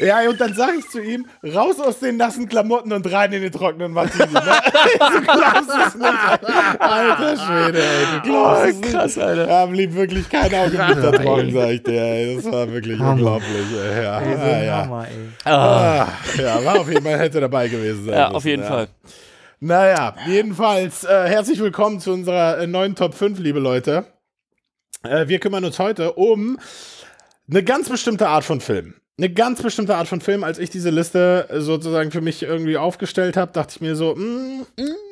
Ja, und dann sage ich zu ihm, raus aus den nassen Klamotten und rein in den trockenen Martini. Ne? du glaubst es nicht. Alter Schwede, ey. Du glaubst es nicht. krass, Alter. Da blieb wirklich kein Auge mit da trocken, sag ich dir. Ey. Das war wirklich Hammer. unglaublich. Ey. Ja, Ey, so ja, ein ja. Hammer, ey. Ah, ja, war auf jeden Fall, hätte dabei gewesen sein Ja, müssen, auf jeden ja. Fall. Naja, jedenfalls äh, herzlich willkommen zu unserer äh, neuen Top 5, liebe Leute. Äh, wir kümmern uns heute um eine ganz bestimmte Art von Film. Eine ganz bestimmte Art von Film. Als ich diese Liste sozusagen für mich irgendwie aufgestellt habe, dachte ich mir so, mm,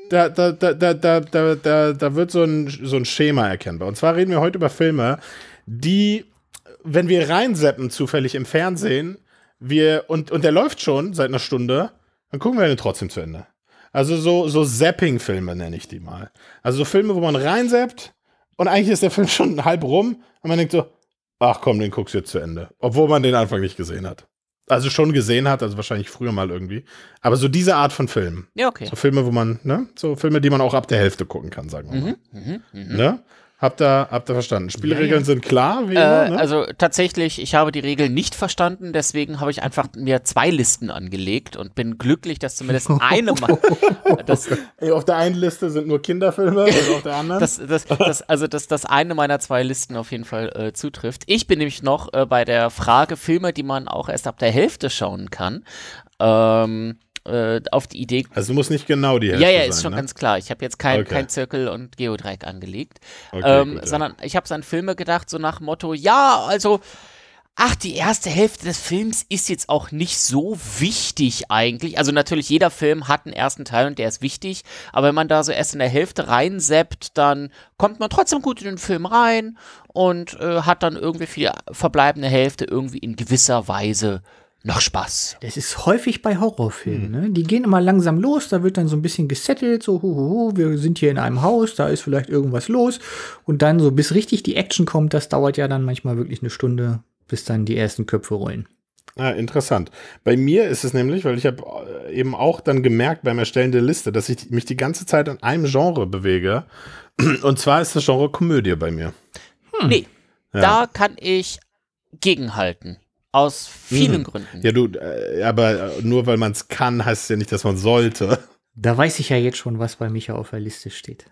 da, da, da, da, da, da, da, da wird so ein, so ein Schema erkennbar. Und zwar reden wir heute über Filme, die, wenn wir reinseppen zufällig im Fernsehen, wir, und, und der läuft schon seit einer Stunde, dann gucken wir den trotzdem zu Ende. Also so, so Zapping-Filme nenne ich die mal. Also so Filme, wo man reinsappt und eigentlich ist der Film schon halb rum und man denkt so, ach komm, den guckst du jetzt zu Ende. Obwohl man den Anfang nicht gesehen hat. Also schon gesehen hat, also wahrscheinlich früher mal irgendwie. Aber so diese Art von Filmen. Ja, okay. So Filme, wo man, ne? So Filme, die man auch ab der Hälfte gucken kann, sagen wir mal. Mhm, mhm. Ne? Habt ihr, habt ihr verstanden? Spielregeln sind klar, wie Äh, immer, ne? Also tatsächlich, ich habe die Regeln nicht verstanden, deswegen habe ich einfach mir zwei Listen angelegt und bin glücklich, dass zumindest eine mal. Ey, auf der einen Liste sind nur Kinderfilme und auf der anderen. das, das, das, also dass das eine meiner zwei Listen auf jeden Fall äh, zutrifft. Ich bin nämlich noch äh, bei der Frage Filme, die man auch erst ab der Hälfte schauen kann. Ähm, äh, auf die Idee also muss nicht genau die Hälfte Ja, ja, sein, ist schon ne? ganz klar. Ich habe jetzt kein, Okay. kein Zirkel und Geodreieck angelegt, Okay, ähm, gut, ja. sondern ich habe so an Filme gedacht, so nach Motto, ja, also, ach, die erste Hälfte des Films ist jetzt auch nicht so wichtig eigentlich. Also natürlich, jeder Film hat einen ersten Teil und der ist wichtig, aber wenn man da so erst in der Hälfte reinseppt, dann kommt man trotzdem gut in den Film rein und äh, hat dann irgendwie für die verbleibende Hälfte irgendwie in gewisser Weise noch Spaß. Das ist häufig bei Horrorfilmen. Ne? Die gehen immer langsam los, da wird dann so ein bisschen gesettelt, so, hu, hu, hu, wir sind hier in einem Haus, da ist vielleicht irgendwas los. Und dann so, bis richtig die Action kommt, das dauert ja dann manchmal wirklich eine Stunde, bis dann die ersten Köpfe rollen. Ah, interessant. Bei mir ist es nämlich, weil ich habe äh, eben auch dann gemerkt beim Erstellen der Liste, dass ich mich die ganze Zeit in einem Genre bewege. Und zwar ist das Genre Komödie bei mir. Nee, Ja. da kann ich gegenhalten. Aus vielen Mhm. Gründen. Ja, du, äh, aber äh, nur weil man es kann, heißt es ja nicht, dass man sollte. Da weiß ich ja jetzt schon, was bei Micha auf der Liste steht.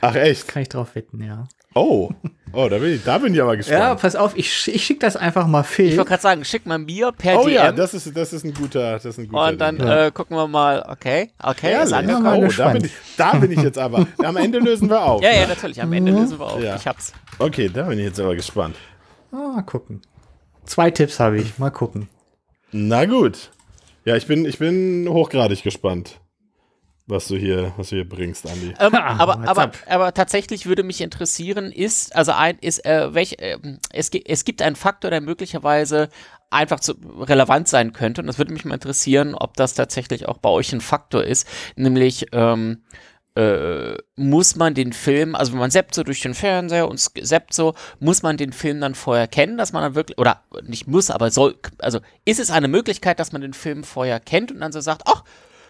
Ach echt? Kann ich drauf wetten, ja. Oh, oh, da bin ich, da bin ich aber Ja, gespannt. pass auf, ich, ich schicke das einfach mal Phil. Ich wollte gerade sagen, schick mal mir per oh DM ja, das ist, das ist ein guter, das ist ein guter. und dann Ding. äh, gucken wir mal, okay, okay, ist Ehrlich? angekommen. mal oh, da bin, ich, da bin ich jetzt aber. Am Ende lösen wir auf. Ja, ja, ne? natürlich, am Ende lösen wir auf. Ja. Ich hab's. Okay, da bin ich jetzt aber gespannt. Ah, mal gucken. Zwei Tipps habe ich, mal gucken. Na gut. Ja, ich bin, ich bin hochgradig gespannt, was du hier, was du hier bringst, Andi. Ähm, aber, aber, aber tatsächlich würde mich interessieren, ist, also ein, ist, äh, welch, ähm, es, es gibt einen Faktor, der möglicherweise einfach zu, relevant sein könnte. Und das würde mich mal interessieren, ob das tatsächlich auch bei euch ein Faktor ist. Nämlich, ähm, äh, muss man den Film, also wenn man seppt so durch den Fernseher und seppt so, muss man den Film dann vorher kennen, dass man dann wirklich, oder nicht muss, aber soll, also ist es eine Möglichkeit, dass man den Film vorher kennt und dann so sagt, ach,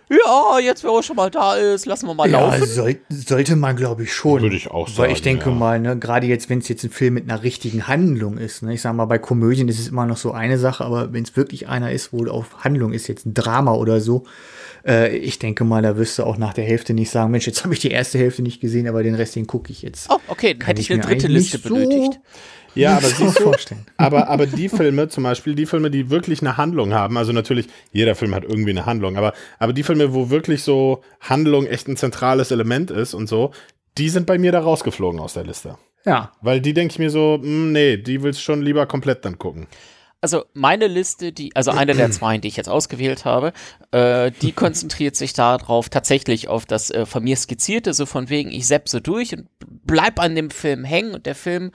ja, jetzt, wo er schon mal da ist, lassen wir mal Ja, laufen. soll, sollte man, glaube ich, schon. Würde ich auch Weil ich sagen, denke ja. mal, ne, gerade jetzt, wenn es jetzt ein Film mit einer richtigen Handlung ist, ne, ich sage mal, bei Komödien ist es immer noch so eine Sache, aber wenn es wirklich einer ist, wo auf Handlung ist, jetzt ein Drama oder so, äh, ich denke mal, da wirst du auch nach der Hälfte nicht sagen, Mensch, jetzt habe ich die erste Hälfte nicht gesehen, aber den Rest, den gucke ich jetzt. Oh, okay, dann Kann hätte ich ich eine dritte Liste so- benötigt. Ja, aber siehst du, vorstellen. aber, aber die Filme, zum Beispiel die Filme, die wirklich eine Handlung haben, also natürlich, jeder Film hat irgendwie eine Handlung, aber, aber die Filme, wo wirklich so Handlung echt ein zentrales Element ist und so, die sind bei mir da rausgeflogen aus der Liste. Ja, Weil die denke ich mir so, mh, nee, die willst schon lieber komplett dann gucken. Also meine Liste, die, also eine der zwei, die ich jetzt ausgewählt habe, äh, die konzentriert sich darauf, tatsächlich auf das äh, von mir skizzierte, so von wegen, ich sepp so durch und bleib an dem Film hängen und der Film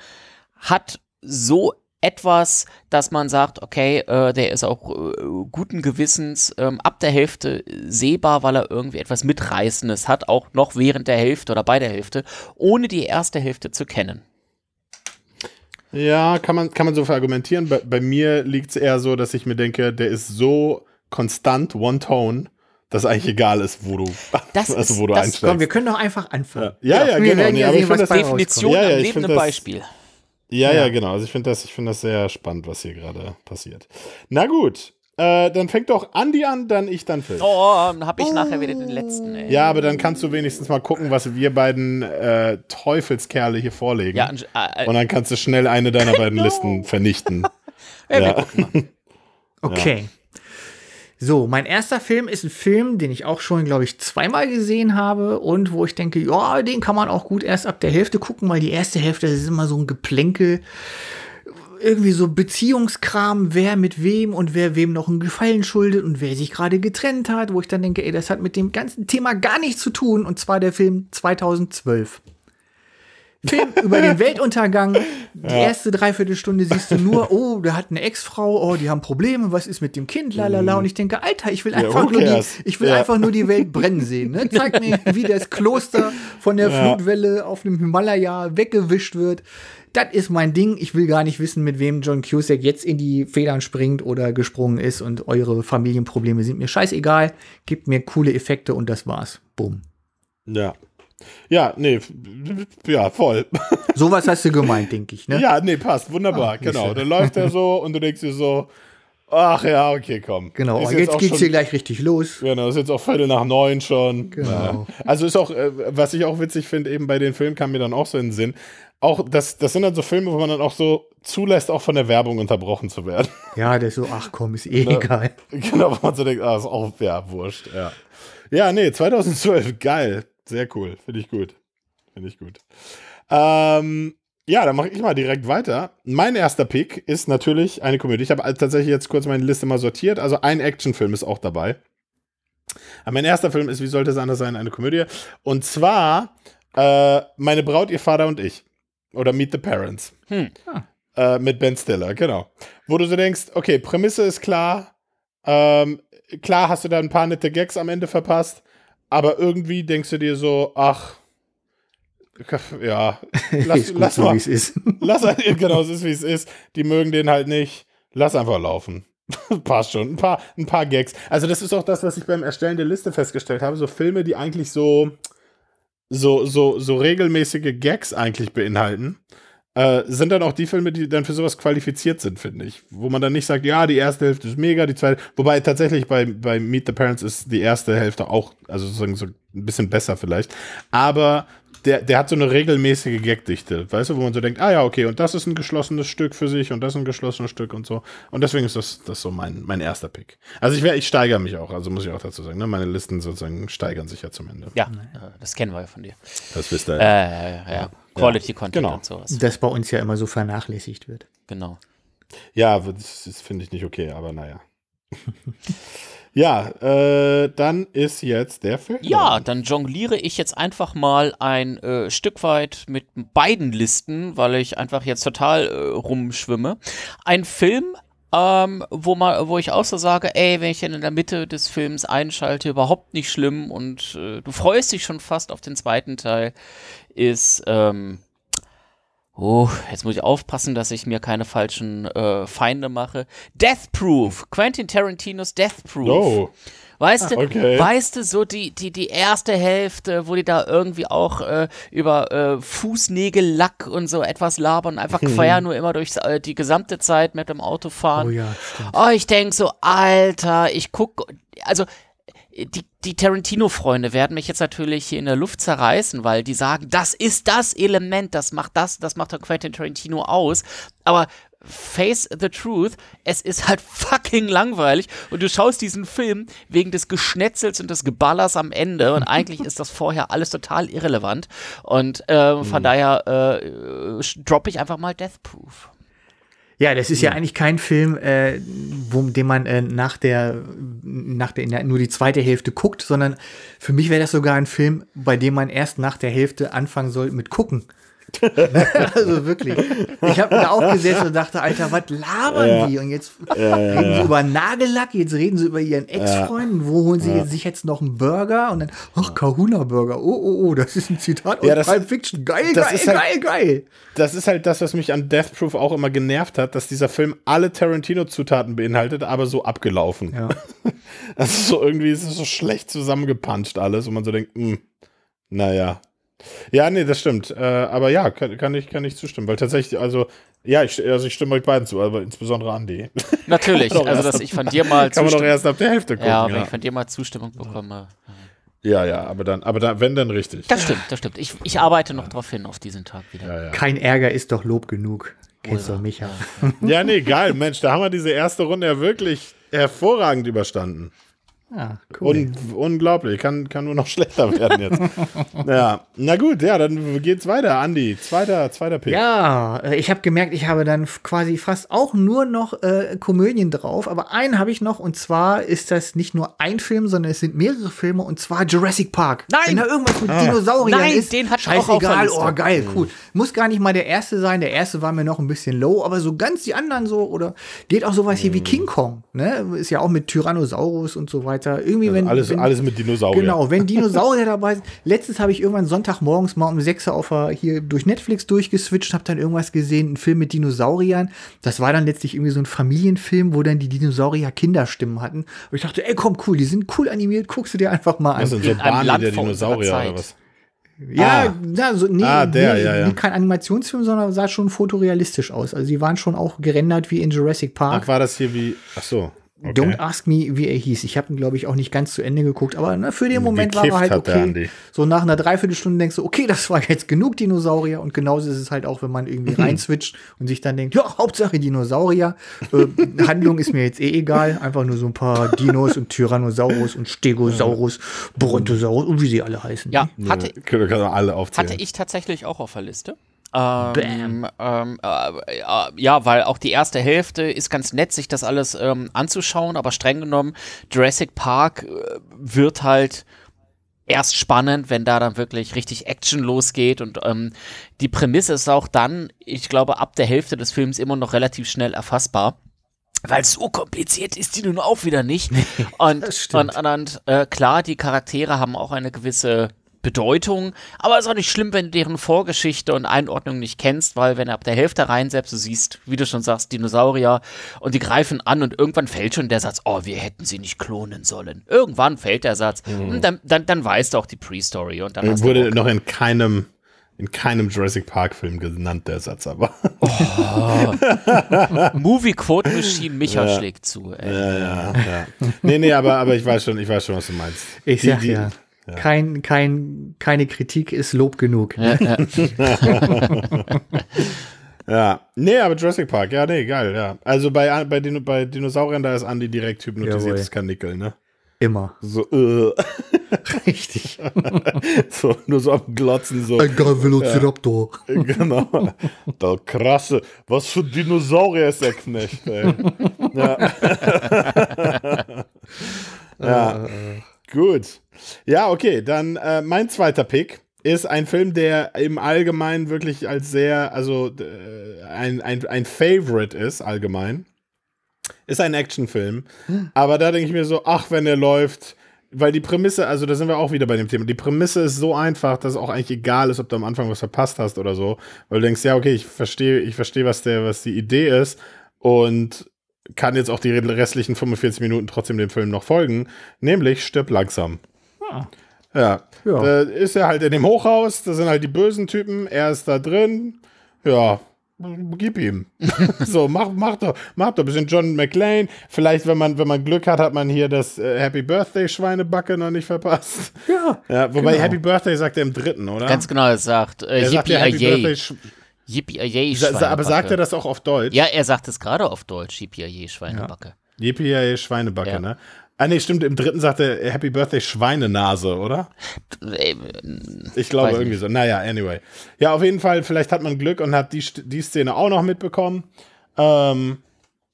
hat so etwas, dass man sagt, okay, äh, der ist auch äh, guten Gewissens ähm, ab der Hälfte sehbar, weil er irgendwie etwas Mitreißendes hat, auch noch während der Hälfte oder bei der Hälfte, ohne die erste Hälfte zu kennen. Ja, kann man, kann man so verargumentieren. Bei, bei mir liegt es eher so, dass ich mir denke, der ist so konstant, one tone, dass eigentlich egal ist, wo du, Das also ist- wo du das- einsteigst. komm, wir können doch einfach anfangen. Ja, ja, wir genau. werden Nee, ja aber ich sehen, find das bei Definition Ja, ja, am ich lebenden find das- Beispiel. Ja, ja, Ja. genau. Also ich finde das, ich finde das sehr spannend, was hier gerade passiert. Na gut. Äh, dann fängt doch Andi an, dann ich, dann Phil. Oh, dann hab ich nachher wieder den letzten, ey. Ja, aber dann kannst du wenigstens mal gucken, was wir beiden äh, Teufelskerle hier vorlegen. Ja, und, äh, Und dann kannst du schnell eine deiner beiden. Listen vernichten. äh, wir ja. gucken mal. Okay. So, mein erster Film ist ein Film, den ich auch schon, glaube ich, zweimal gesehen habe und wo ich denke, ja, den kann man auch gut erst ab der Hälfte gucken, weil die erste Hälfte ist immer so ein Geplänkel. Irgendwie so Beziehungskram, wer mit wem und wer wem noch einen Gefallen schuldet und wer sich gerade getrennt hat, wo ich dann denke, ey, das hat mit dem ganzen Thema gar nichts zu tun und zwar der Film 2012. Film über den Weltuntergang. Die erste Dreiviertelstunde siehst du nur, oh, der hat eine Ex-Frau, oh, die haben Probleme, was ist mit dem Kind, lalala. Und ich denke, Alter, ich will einfach, who nur die, ich will Ja. einfach nur die Welt brennen sehen. Ne? Zeig mir, wie das Kloster von der Ja. Flutwelle auf dem Himalaya weggewischt wird. Das ist mein Ding. Ich will gar nicht wissen, mit wem John Cusack jetzt in die Federn springt oder gesprungen ist. Und eure Familienprobleme sind mir scheißegal. Gebt mir coole Effekte und das war's. Bumm. Ja. Ja, nee, ja, voll. Sowas hast du gemeint, denke ich. Ne? Ja, nee, passt, wunderbar, Ah, genau. Dann läuft er so und du denkst dir so, ach ja, okay, komm. Genau, Ist jetzt auch geht's schon- hier gleich richtig los. Genau, ist jetzt auch Viertel nach neun schon. Genau. Ja. Also ist auch, äh, was ich auch witzig finde, eben bei den Filmen kam mir dann auch so in den Sinn. Auch das, das sind dann so Filme, wo man dann auch so zulässt, auch von der Werbung unterbrochen zu werden. Ja, der ist so, ach komm, ist eh Ne? egal. genau, wo man so denkt, ah, ist auch, ja, wurscht, ja. Ja, nee, 2012, geil. Sehr cool, finde ich gut. Finde ich gut. Ähm, ja, dann mache ich mal direkt weiter. Mein erster Pick ist natürlich eine Komödie. Ich habe tatsächlich jetzt kurz meine Liste mal sortiert. Also ein Actionfilm ist auch dabei. Aber mein erster Film ist, wie sollte es anders sein, eine Komödie. Und zwar äh, Meine Braut, ihr Vater und ich. Oder Meet the Parents. Hm. Äh, mit Ben Stiller, genau. Wo du so denkst, okay, Prämisse ist klar. Ähm, klar hast du da ein paar nette Gags am Ende verpasst. Aber irgendwie denkst du dir so, ach, ja, lass, lass so, mal, wie es ist. Lass genau, es ist wie es ist. Die mögen den halt nicht. Lass einfach laufen. Passt schon. Ein paar, ein paar Gags. Also, das ist auch das, was ich beim Erstellen der Liste festgestellt habe. So Filme, die eigentlich so, so, so, so regelmäßige Gags eigentlich beinhalten, äh, sind dann auch die Filme, die dann für sowas qualifiziert sind, finde ich. Wo man dann nicht sagt, ja, die erste Hälfte ist mega, die zweite. Wobei tatsächlich bei, bei Meet the Parents ist die erste Hälfte auch, also sozusagen so ein bisschen besser vielleicht. Aber der, der hat so eine regelmäßige Gagdichte, weißt du, wo man so denkt, ah ja, okay, und das ist ein geschlossenes Stück für sich und das ist ein geschlossenes Stück und so. Und deswegen ist das, das so mein, mein erster Pick. Also ich, ich steigere mich auch, also muss ich auch dazu sagen, ne? meine Listen sozusagen steigern sich ja zum Ende. Ja, äh, das kennen wir ja von dir. Das wisst ihr. Äh, ja, ja. Quality Content Genau. und sowas. Das bei uns ja immer so vernachlässigt wird. Genau. Ja, das, das finde ich nicht okay, aber naja. ja, äh, dann ist jetzt der Film. Ja, dann jongliere ich jetzt einfach mal ein äh, Stück weit mit beiden Listen, weil ich einfach jetzt total äh, rumschwimme. Ein Film, ähm, wo, man, wo ich auch so sage, ey, wenn ich ihn in der Mitte des Films einschalte, überhaupt nicht schlimm und äh, du freust dich schon fast auf den zweiten Teil, ist, ähm, oh, jetzt muss ich aufpassen, dass ich mir keine falschen äh, Feinde mache. Death Proof, Quentin Tarantinos Death Proof. Oh, Weißt du, Okay. weißt du, so die, die, die erste Hälfte, wo die da irgendwie auch äh, über äh, Fußnägellack und so etwas labern, einfach quer nur immer durch äh, die gesamte Zeit mit dem Auto fahren. Oh ja, stimmt. Oh, ich denk so, Alter, ich guck, also die, die Tarantino-Freunde werden mich jetzt natürlich hier in der Luft zerreißen, weil die sagen, das ist das Element, das macht das, das macht der Quentin Tarantino aus. Aber face the truth, es ist halt fucking langweilig. Und du schaust diesen Film wegen des Geschnetzels und des Geballers am Ende. Und eigentlich ist das vorher alles total irrelevant. Und äh, von daher äh, droppe ich einfach mal Death Proof. Ja, das ist ja, eigentlich kein Film, äh, wo, den man äh, nach der, nach der, nur die zweite Hälfte guckt, sondern für mich wäre das sogar ein Film, bei dem man erst nach der Hälfte anfangen soll mit gucken. also wirklich. Ich habe da auch gesessen und dachte, Alter, was labern Ja. die? Und jetzt reden sie über Nagellack, jetzt reden sie über ihren Ex-Freund, wo holen sie sich jetzt noch einen Burger und dann, ach, Kahuna-Burger, oh, oh, oh, das ist ein Zitat aus Ja, das- Pulp Fiction. Geil, das geil, ist halt- geil, geil. das ist halt das, was mich an Death Proof auch immer genervt hat, dass dieser Film alle Tarantino-Zutaten beinhaltet, aber so abgelaufen. Ja. Also so irgendwie ist es so schlecht zusammengepanscht alles und man so denkt, hm, naja. Ja, nee, das stimmt. Äh, aber ja, kann, kann, ich, kann ich zustimmen. Weil tatsächlich, also, ja, ich, also ich stimme euch beiden zu, aber insbesondere Andi. Natürlich, also dass ich von dir mal Kann man doch erst ab der Hälfte gucken. Ja, wenn ja. ich von dir mal Zustimmung bekomme. Ja, ja, aber dann, aber dann, wenn dann richtig. Das stimmt, das stimmt. Ich, ich arbeite noch drauf hin, auf diesen Tag wieder. Ja, ja. Kein Ärger ist doch Lob genug. Kennst du Micha? Ja, nee, geil, Mensch, da haben wir diese erste Runde ja wirklich hervorragend überstanden. Ah, cool. Un unglaublich, kann, kann nur noch schlechter werden jetzt. ja, na gut, ja, dann geht's weiter. Andi, zweiter, zweiter Pick. Ja, äh, ich habe gemerkt, ich habe dann quasi fast auch nur noch äh, Komödien drauf, aber einen habe ich noch und zwar ist das nicht nur ein Film, sondern es sind mehrere Filme und zwar Jurassic Park. Nein! Wenn da irgendwas mit ah. Dinosauriern Nein, ist, den hat scheißegal, oh geil, cool. Muss gar nicht mal der erste sein, der erste war mir noch ein bisschen low, aber so ganz die anderen so oder geht auch sowas hier wie King Kong, ne? Ist ja auch mit Tyrannosaurus und so weiter weiter. Irgendwie, also wenn, alles, wenn, alles mit Dinosauriern. Genau, wenn Dinosaurier dabei sind. Letztens habe ich irgendwann Sonntagmorgens mal um 6 Uhr auf, hier durch Netflix durchgeswitcht, habe dann irgendwas gesehen, einen Film mit Dinosauriern. Das war dann letztlich irgendwie so ein Familienfilm, wo dann die Dinosaurier Kinderstimmen hatten. Und ich dachte, ey, komm, cool, die sind cool animiert, guckst du dir einfach mal an. Was sind so Barney der Dinosaurier oder was? Ja, ah. na, so, nee, ah, der, nee, ja, ja. kein Animationsfilm, sondern sah schon fotorealistisch aus. Also die waren schon auch gerendert wie in Jurassic Park. Ach, war das hier wie, ach so. Okay. Don't ask me, wie er hieß. Ich habe ihn, glaube ich, auch nicht ganz zu Ende geguckt, aber ne, für den Moment Gekifft war er halt okay. So nach einer Dreiviertelstunde denkst du, okay, das war jetzt genug Dinosaurier. Und genauso ist es halt auch, wenn man irgendwie reinswitcht und sich dann denkt, ja, Hauptsache Dinosaurier. Äh, Handlung ist mir jetzt eh egal. Einfach nur so ein paar Dinos und Tyrannosaurus und Stegosaurus, Brontosaurus und wie sie alle heißen. Ja, hatte, können wir alle aufzählen. hatte ich tatsächlich auch auf der Liste. Ähm, ähm, äh, ja, weil auch die erste Hälfte ist ganz nett, sich das alles ähm, anzuschauen, aber streng genommen, Jurassic Park äh, wird halt erst spannend, wenn da dann wirklich richtig Action losgeht und ähm, die Prämisse ist auch dann, ich glaube, ab der Hälfte des Films immer noch relativ schnell erfassbar. Weil so kompliziert ist die nun auch wieder nicht. und, und, und äh, klar, die Charaktere haben auch eine gewisse Bedeutung. Aber es ist auch nicht schlimm, wenn du deren Vorgeschichte und Einordnung nicht kennst, weil wenn du ab der Hälfte rein selbst du siehst, wie du schon sagst, Dinosaurier und die greifen an und irgendwann fällt schon der Satz, oh, wir hätten sie nicht klonen sollen. Irgendwann fällt der Satz mhm. und dann, dann, dann weißt du auch die Pre-Story und dann und wurde noch in keinem in keinem Jurassic Park Film genannt, der Satz aber. Oh. Movie Quote Machine Micha ja. schlägt zu. Ey. Ja, ja, ja. Nee, nee, aber, aber ich weiß schon, ich weiß schon, was du meinst. Ich sag die, ja. Kein, kein, keine Kritik ist Lob genug. Ja, ja. ja, nee, aber Jurassic Park, ja, nee, geil, ja. Also bei, bei, Dino, bei Dinosauriern, da ist Andi direkt hypnotisiertes Kanickel, ne? Immer. So, äh. Richtig. so, nur so am Glotzen, so. Ein Velociraptor. Ja, genau. Da krasse, was für Dinosaurier ist der Knecht, ey. ja. ja. Gut. Ja, okay, dann äh, mein zweiter Pick ist ein Film, der im Allgemeinen wirklich als sehr, also äh, ein, ein, ein Favorite ist, allgemein. Ist ein Actionfilm. Hm. Aber da denke ich mir so, ach, wenn der läuft, weil die Prämisse, also da sind wir auch wieder bei dem Thema, die Prämisse ist so einfach, dass es auch eigentlich egal ist, ob du am Anfang was verpasst hast oder so. Weil du denkst, ja, okay, ich verstehe, ich verstehe, was der, was die Idee ist. Und kann jetzt auch die restlichen 45 Minuten trotzdem dem Film noch folgen, nämlich stirb langsam. Ah. Ja. ja. Da ist er halt in dem Hochhaus, da sind halt die bösen Typen, er ist da drin. Ja, gib ihm. so, mach, mach doch, mach doch ein bisschen John McLean. Vielleicht, wenn man, wenn man Glück hat, hat man hier das äh, Happy Birthday Schweinebacke noch nicht verpasst. Ja. ja wobei genau. Happy Birthday sagt er im dritten, oder? Ganz genau, er sagt, äh, er sagt ja Happy Birthday Yippie Aber sagt er das auch auf Deutsch? Ja, er sagt es gerade auf Deutsch, Yippie Schweinebacke. Ja. Yippie Schweinebacke, ja. ne? Ah, nee, stimmt. Im dritten sagt er Happy Birthday Schweinenase, oder? Ich glaube irgendwie so. Naja, anyway. Ja, auf jeden Fall, vielleicht hat man Glück und hat die, die Szene auch noch mitbekommen. Ähm,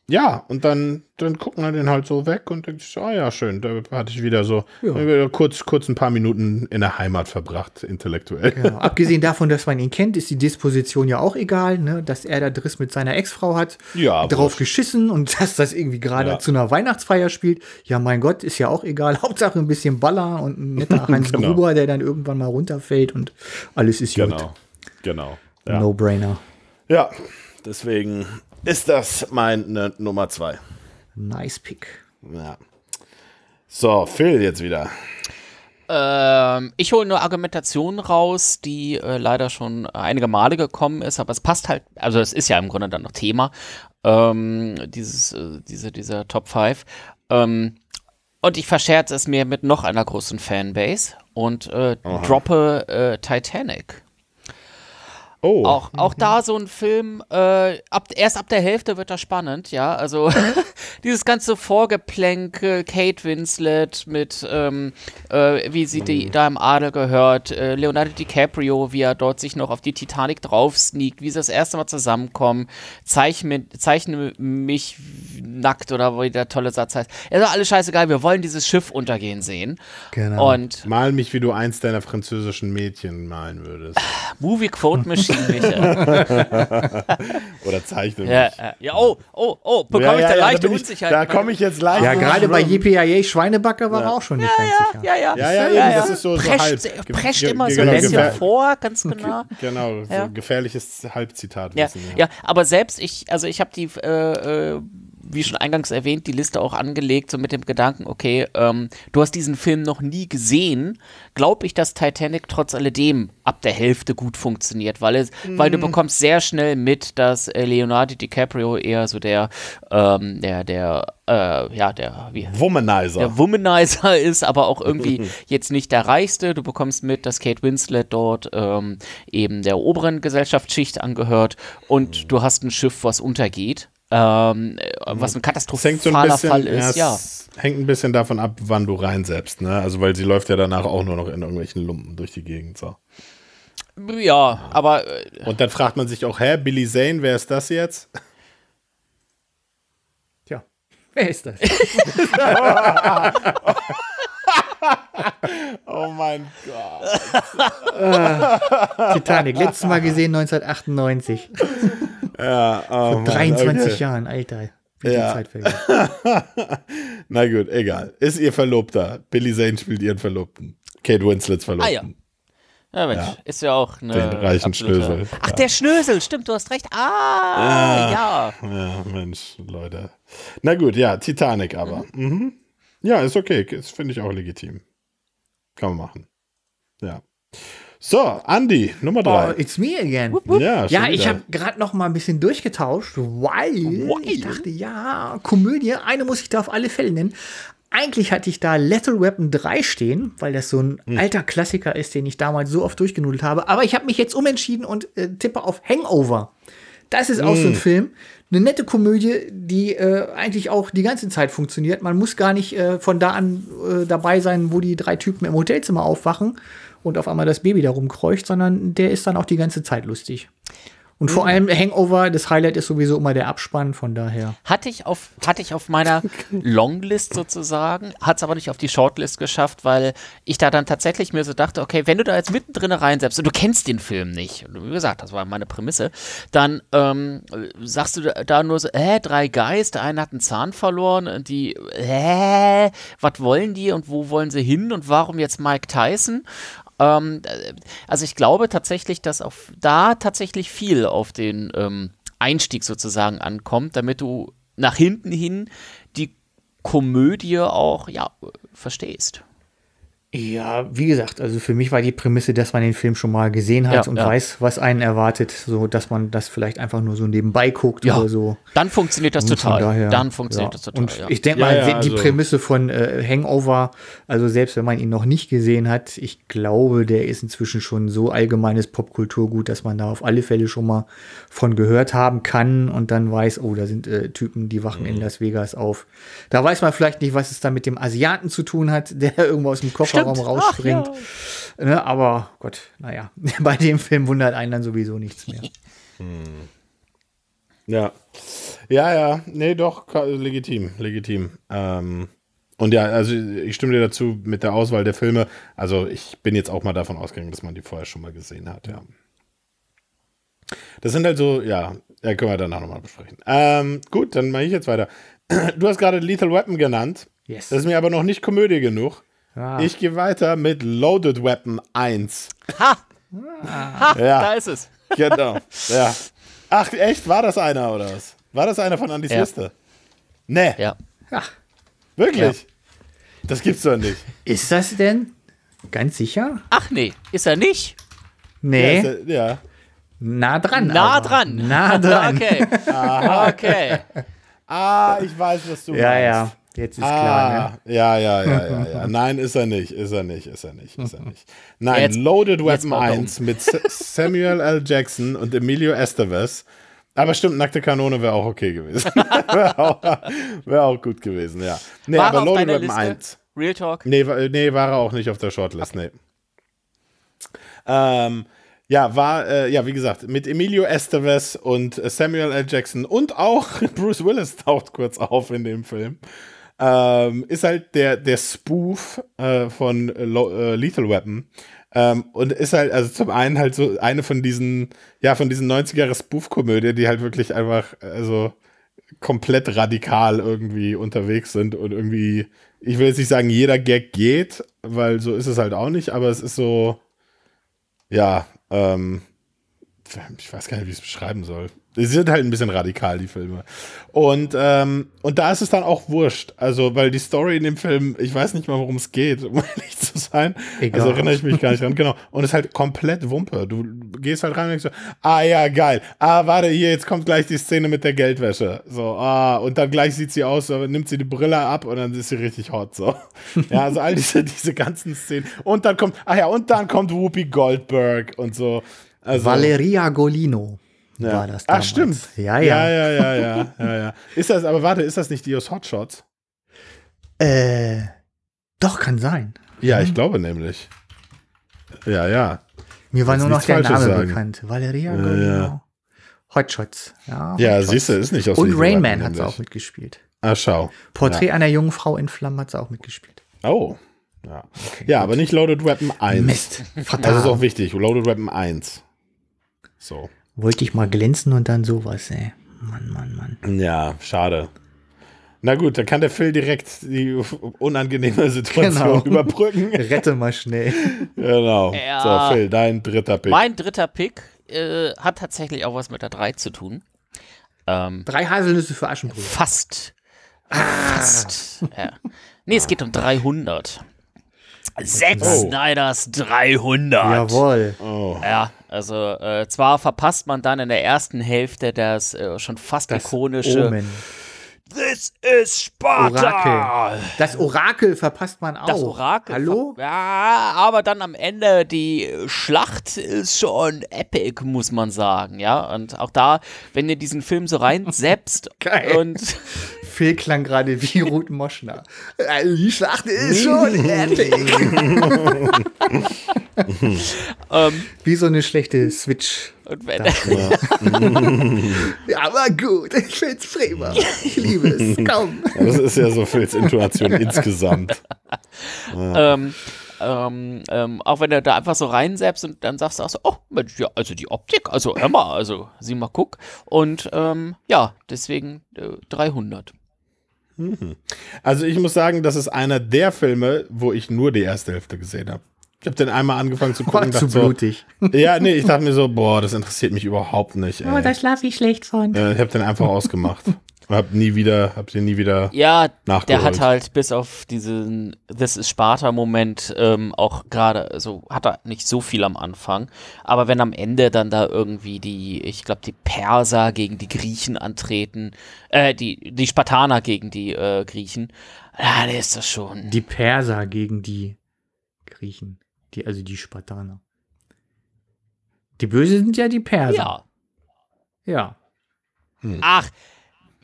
ja, und dann, dann gucken wir den halt so weg und denkt sich, ah ja, schön, da hatte ich wieder so ja. kurz, kurz ein paar Minuten in der Heimat verbracht, intellektuell. Genau. Abgesehen davon, dass man ihn kennt, ist die Disposition ja auch egal, ne? dass er da Driss mit seiner Ex-Frau hat, ja, drauf wurscht. geschissen und dass das irgendwie gerade ja. zu einer Weihnachtsfeier spielt. Ja, mein Gott, ist ja auch egal. Hauptsache ein bisschen Baller und ein netter Heinz genau. Gruber, der dann irgendwann mal runterfällt und alles ist genau. gut. Genau, genau. No-brainer. Ja, deswegen ist das meine Nummer zwei. Nice Pick. Ja. So, Phil jetzt wieder. Ähm, ich hole eine Argumentation raus, die äh, leider schon einige Male gekommen ist, aber es passt halt, also es ist ja im Grunde dann noch Thema, ähm, dieses, äh, diese, dieser Top 5. Ähm, und ich verscherze es mir mit noch einer großen Fanbase und äh, droppe äh, Titanic. Oh. Auch, auch da so ein Film, äh, ab, erst ab der Hälfte wird er spannend, ja. Also dieses ganze Vorgeplänkel, Kate Winslet mit, ähm, äh, wie sie die, da im Adel gehört, äh, Leonardo DiCaprio, wie er dort sich noch auf die Titanic drauf sneakt, wie sie das erste Mal zusammenkommen, zeichne, zeichne mich nackt oder wie der tolle Satz heißt. Es ist alles scheißegal, wir wollen dieses Schiff untergehen sehen. Genau. Und Mal mich, wie du eins deiner französischen Mädchen malen würdest. Movie Quote Machine, Oder zeichne mich. Ja, äh, ja, oh, oh, oh, bekomme ich da leichte bin ich- Unsicherheit. Da komme ich jetzt leicht. ja, gerade bei. JPIA Schweinebacke war er auch schon nicht ganz sicher. Ja, ja, Ja, ja, eben, das ist so, so prescht, halb. se- Ge- prescht immer so genau, ein bisschen vor, ganz genau. Genau, so Ja. gefährliches Halbzitat. Ja, wissen, ja, aber selbst ich, also ich habe die, äh, äh, wie schon eingangs erwähnt, die Liste auch angelegt, so mit dem Gedanken, okay, ähm, du hast diesen Film noch nie gesehen, glaube ich, dass Titanic trotz alledem ab der Hälfte gut funktioniert, weil es, weil Mm. du bekommst sehr schnell mit, dass äh, Leonardo DiCaprio eher so der, ähm, der, der, äh, ja, der, wie, Womanizer. der Womanizer ist, aber auch irgendwie jetzt nicht der Reichste. Du bekommst mit, dass Kate Winslet dort ähm, eben der oberen Gesellschaftsschicht angehört und du hast ein Schiff, was untergeht. Ähm, äh, was ein Es hängt so ein katastrophaler bisschen, Fall ja, ist, ja. es hängt ein bisschen davon ab, wann du reinsetzt, ne? Also weil sie läuft ja danach auch nur noch in irgendwelchen Lumpen durch die Gegend so. Ja, aber äh, Und dann fragt man sich auch, hä, Billy Zane, wer ist das jetzt? Tja, wer ist das? Oh mein Gott. Titanic, letztes Mal gesehen 1998. Ja, oh Vor Mann, 23 okay. Jahren, Alter. Wie Ja. die Zeit vergeht. Na gut, egal. Ist ihr Verlobter. Billy Zane spielt ihren Verlobten. Kate Winslets Verlobten. ah ja. Ja, Mensch, ist ja auch eine Den reichen absolute- Schnösel. Ach, Ja. der Schnösel, stimmt, du hast recht. Ah, ja. Ja, Mensch, Leute. Na gut, ja, Titanic aber. Mhm. Ja, ist okay. Das finde ich auch legitim. Kann man machen. Ja. So, Andy, Nummer Oh, drei. it's me again. ja, schon Ja, ich wieder. habe gerade noch mal ein bisschen durchgetauscht, weil ich dachte, ja, Komödie, eine muss ich da auf alle Fälle nennen. Eigentlich hatte ich da Lethal Weapon 3 stehen, weil das so ein Hm. alter Klassiker ist, den ich damals so oft durchgenudelt habe. Aber ich habe mich jetzt umentschieden und äh, tippe auf Hangover. Das ist auch Hm. so ein Film. Eine nette Komödie, die äh, eigentlich auch die ganze Zeit funktioniert. Man muss gar nicht äh, von da an äh, dabei sein, wo die drei Typen im Hotelzimmer aufwachen und auf einmal das Baby da rumkreucht, sondern der ist dann auch die ganze Zeit lustig. Und vor allem Hangover, das Highlight ist sowieso immer der Abspann, von daher. Hatte ich auf, hatte ich auf meiner Longlist sozusagen, hat es aber nicht auf die Shortlist geschafft, weil ich da dann tatsächlich mir so dachte, okay, wenn du da jetzt mittendrin reinsetzt und du kennst den Film nicht, und wie gesagt, das war meine Prämisse, dann ähm, sagst du da- da nur so, äh, drei Guys, der eine hat einen Zahn verloren und die, äh, was wollen die und wo wollen sie hin und warum jetzt Mike Tyson? Ähm, äh, also ich glaube tatsächlich, dass auf da tatsächlich viel auf den ähm, Einstieg sozusagen ankommt, damit du nach hinten hin die Komödie auch ja verstehst. Ja, wie gesagt, also für mich war die Prämisse, dass man den Film schon mal gesehen hat Ja, und ja. weiß, was einen erwartet, so dass man das vielleicht einfach nur so nebenbei guckt Ja, oder so. Dann funktioniert das Und total. daher, dann funktioniert ja. das total. Und ja. ich denke Ja, mal, ja, die also- Prämisse von äh, Hangover, also selbst wenn man ihn noch nicht gesehen hat, ich glaube, der ist inzwischen schon so allgemeines Popkulturgut, dass man da auf alle Fälle schon mal von gehört haben kann und dann weiß, oh, da sind äh, Typen, die wachen Mhm. in Las Vegas auf. Da weiß man vielleicht nicht, was es da mit dem Asiaten zu tun hat, der irgendwo aus dem Kofferraum rausspringt. Ach, ja. Ne, aber Gott, naja, bei dem Film wundert einen dann sowieso nichts mehr. Ja. Ja, ja. Nee, doch, legitim, legitim. Ähm, und ja, also ich stimme dir dazu mit der Auswahl der Filme. Also ich bin jetzt auch mal davon ausgegangen, dass man die vorher schon mal gesehen hat, ja. Das sind halt so, ja, ja können wir danach nochmal besprechen. Ähm, gut, dann mache ich jetzt weiter. Du hast gerade Lethal Weapon genannt. Yes. Das ist mir aber noch nicht Komödie genug. Ah. Ich gehe weiter mit Loaded Weapon 1. Ha, Ja. da ist es. Genau. Ja. Ach, echt? War das einer oder was? War das einer von Andys Ja. Liste? Nee, Ja. Ach, wirklich? Das gibt's doch nicht. ist das denn? Ganz sicher? Ach nee, ist er nicht? Nee, Ja, ist, ja. nah dran. Nah aber. dran. Nah dran. okay. okay. Ah, ich weiß, was du Ja, meinst. ja, jetzt ist klar, ne? Ah, ja, ja, ja, ja, ja. Nein, ist er nicht, ist er nicht, ist er nicht, ist er nicht. Nein, Jetzt- Loaded Weapon baut er um. 1 mit Samuel L. Jackson und Emilio Estevez. Aber stimmt, nackte Kanone wäre auch okay gewesen. wäre auch, wär auch gut gewesen, ja. Nee, War er aber auf Loaded Weapon Liste? 1. Real Talk. Nee, nee, war er auch nicht auf der Shortlist, nee. Ähm, ja, war, äh, ja, wie gesagt, mit Emilio Estevez und äh, Samuel L. Jackson und auch Bruce Willis taucht kurz auf in dem Film. Ähm, ist halt der, der Spoof äh, von äh, Lo- äh, Lethal Weapon. Ähm, und ist halt, also zum einen halt so eine von diesen, ja, von diesen 90er Spoof-Komödien, die halt wirklich einfach, also komplett radikal irgendwie unterwegs sind und irgendwie, ich will jetzt nicht sagen, jeder Gag geht, weil so ist es halt auch nicht, aber es ist so, ja, ähm, ich weiß gar nicht, wie ich es beschreiben soll. Sie sind halt ein bisschen radikal, die Filme. Und, ähm, und da ist es dann auch wurscht. Also, weil die Story in dem Film, ich weiß nicht mal, worum es geht, um ehrlich zu sein. Egal. Also erinnere ich mich gar nicht dran. Genau. Und es ist halt komplett Wumpe. Du gehst halt rein und denkst so, ah ja, geil. Ah, warte, hier, jetzt kommt gleich die Szene mit der Geldwäsche. So, ah, und dann gleich sieht sie aus, so, nimmt sie die Brille ab und dann ist sie richtig hot. So. Ja, also all diese, diese ganzen Szenen. Und dann kommt, ah ja, und dann kommt Whoopi Goldberg und so. Also, Valeria Golino ja. war das Ach, damals. stimmt. Ja, Ja, ja. ja, ja, ja, ja, ja. Ist das, aber warte, ist das nicht die aus Hotshots? Äh, doch, kann sein. Ja, ich glaube nämlich. Ja, ja. Mir war nur noch der Falsches Name sagen. bekannt. Valeria Ja, Golino. ja. Hotshots. Ja, Ja, Hotshots. siehst du, ist nicht aus Und Rain Man hat sie nämlich. auch mitgespielt. Ah, schau. Porträt einer jungen Frau in Flammen hat sie auch mitgespielt. Oh. Ja, ja aber nicht Loaded Weapon 1. Mist. Das ist Verdammt. auch wichtig. Loaded Weapon 1. So. Wollte ich mal glänzen und dann sowas, ey. Mann, Mann, Mann. Ja, schade. Na gut, dann kann der Phil direkt die unangenehme Situation Genau. überbrücken. Rette mal schnell. genau. Ja. So, Phil, dein dritter Pick. Mein dritter Pick äh, hat tatsächlich auch was mit der 3 zu tun. Ähm, Drei Haselnüsse für Aschenbrödel. fast. Ah. Fast. Ja. Nee, es geht um 300. Zack Oh. Snyders 300. Jawohl. oh. Ja, also äh, zwar verpasst man dann in der ersten Hälfte das äh, schon fast Das ikonische Omen. This is Sparta. Orakel. Das Orakel verpasst man auch. Das Orakel. Hallo? Ja, aber dann am Ende die Schlacht ist schon epic, muss man sagen, ja. Und auch da, wenn ihr diesen Film so rein selbst und Phil klang gerade wie Ruth Moschner. Also die Schlacht ist schon epic. ähm, Wie so eine schlechte Switch. und wenn, Ja, aber gut. Ich find's prima. Ich liebe es. Komm. Das ist ja so Phils Intuition insgesamt. ähm, ähm, ähm, auch wenn du da einfach so reinsetzt und dann sagst du auch so, oh Mensch, ja, also die Optik, also hör mal, also sieh mal, guck. Und ähm, ja, deswegen äh, 300. Also ich muss sagen, das ist einer der Filme, wo ich nur die erste Hälfte gesehen habe. Ich habe den einmal angefangen zu gucken. War und zu dachte so, blutig. ja, nee, ich dachte mir so, boah, das interessiert mich überhaupt nicht. Ey. Oh, da schlafe ich schlecht von. Ich habe den einfach ausgemacht. Hab nie wieder, hab den nie wieder. Ja, der Nachgeholt. hat halt bis auf diesen This is Sparta-Moment ähm, auch gerade, also hat er nicht so viel am Anfang. Aber wenn am Ende dann da irgendwie die, ich glaube, die Perser gegen die Griechen antreten, äh, die, die Spartaner gegen die äh, Griechen, ja, dann ist das schon. Die Perser gegen die Griechen. Die, also die Spartaner. Die Böse sind ja die Perser. ja. Ja. Ach,